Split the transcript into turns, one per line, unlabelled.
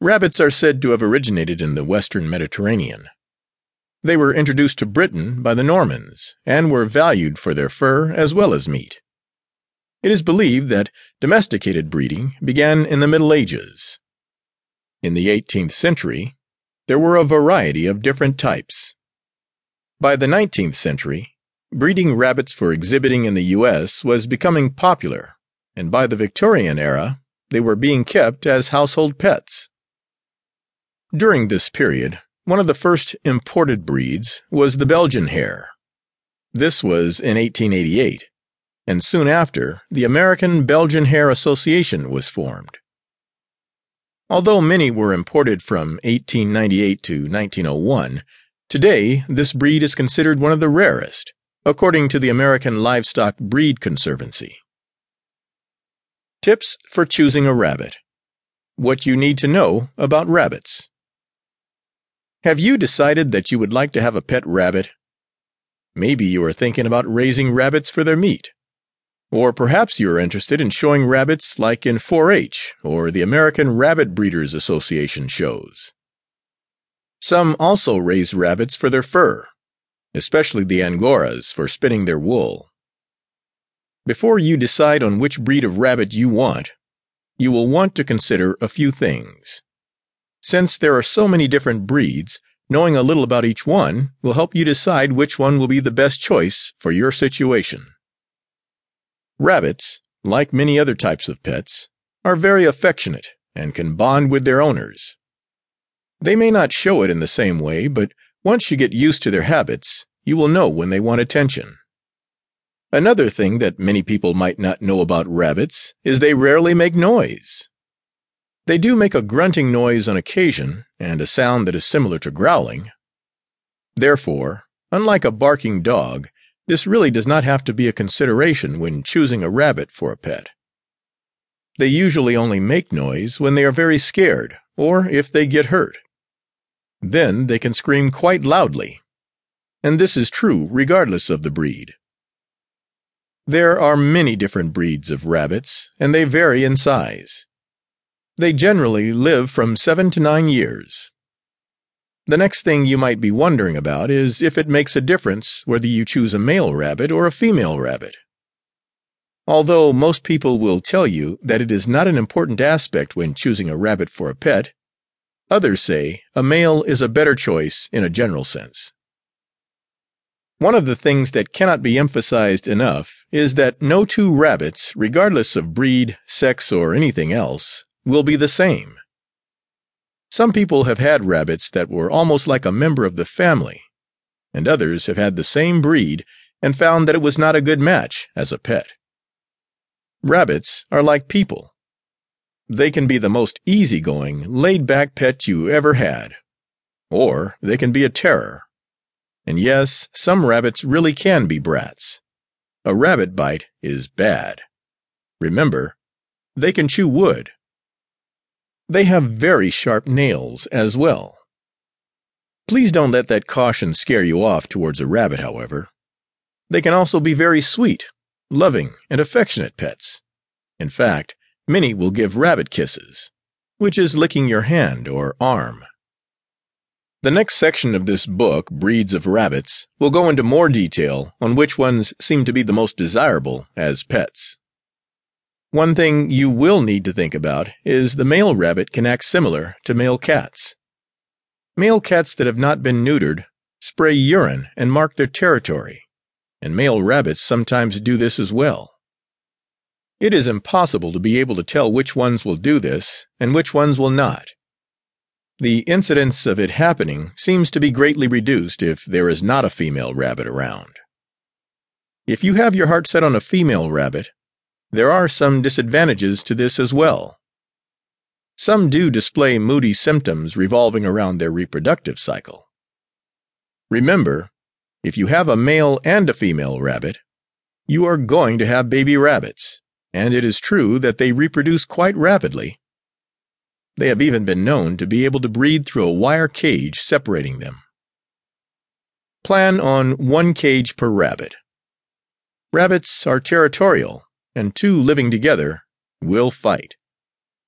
Rabbits are said to have originated in the western Mediterranean. They were introduced to Britain by the Normans and were valued for their fur as well as meat. It is believed that domesticated breeding began in the Middle Ages. In the 18th century, there were a variety of different types. By the 19th century, breeding rabbits for exhibiting in the U.S. was becoming popular, and by the Victorian era, they were being kept as household pets. During this period, one of the first imported breeds was the Belgian hare. This was in 1888 and soon after, the American Belgian Hare Association was formed. Although many were imported from 1898 to 1901, today this breed is considered one of the rarest, according to the American Livestock Breed Conservancy. Tips for choosing a rabbit. What you need to know about rabbits. Have you decided that you would like to have a pet rabbit? Maybe you are thinking about raising rabbits for their meat. Or perhaps you are interested in showing rabbits like in 4 H or the American Rabbit Breeders Association shows. Some also raise rabbits for their fur, especially the Angoras for spinning their wool. Before you decide on which breed of rabbit you want, you will want to consider a few things. Since there are so many different breeds, knowing a little about each one will help you decide which one will be the best choice for your situation. Rabbits, like many other types of pets, are very affectionate and can bond with their owners. They may not show it in the same way, but once you get used to their habits, you will know when they want attention. Another thing that many people might not know about rabbits is they rarely make noise. They do make a grunting noise on occasion and a sound that is similar to growling. Therefore, unlike a barking dog, this really does not have to be a consideration when choosing a rabbit for a pet. They usually only make noise when they are very scared or if they get hurt. Then they can scream quite loudly. And this is true regardless of the breed. There are many different breeds of rabbits, and they vary in size. They generally live from seven to nine years. The next thing you might be wondering about is if it makes a difference whether you choose a male rabbit or a female rabbit. Although most people will tell you that it is not an important aspect when choosing a rabbit for a pet, others say a male is a better choice in a general sense. One of the things that cannot be emphasized enough is that no two rabbits, regardless of breed, sex, or anything else, will be the same. Some people have had rabbits that were almost like a member of the family, and others have had the same breed and found that it was not a good match as a pet. Rabbits are like people. They can be the most easygoing, laid back pet you ever had, or they can be a terror. And yes, some rabbits really can be brats. A rabbit bite is bad. Remember, they can chew wood they have very sharp nails as well. Please don't let that caution scare you off towards a rabbit, however. They can also be very sweet, loving, and affectionate pets. In fact, many will give rabbit kisses, which is licking your hand or arm. The next section of this book, Breeds of Rabbits, will go into more detail on which ones seem to be the most desirable as pets. One thing you will need to think about is the male rabbit can act similar to male cats. Male cats that have not been neutered spray urine and mark their territory, and male rabbits sometimes do this as well. It is impossible to be able to tell which ones will do this and which ones will not. The incidence of it happening seems to be greatly reduced if there is not a female rabbit around. If you have your heart set on a female rabbit, there are some disadvantages to this as well. Some do display moody symptoms revolving around their reproductive cycle. Remember, if you have a male and a female rabbit, you are going to have baby rabbits, and it is true that they reproduce quite rapidly. They have even been known to be able to breed through a wire cage separating them. Plan on one cage per rabbit. Rabbits are territorial and two living together will fight.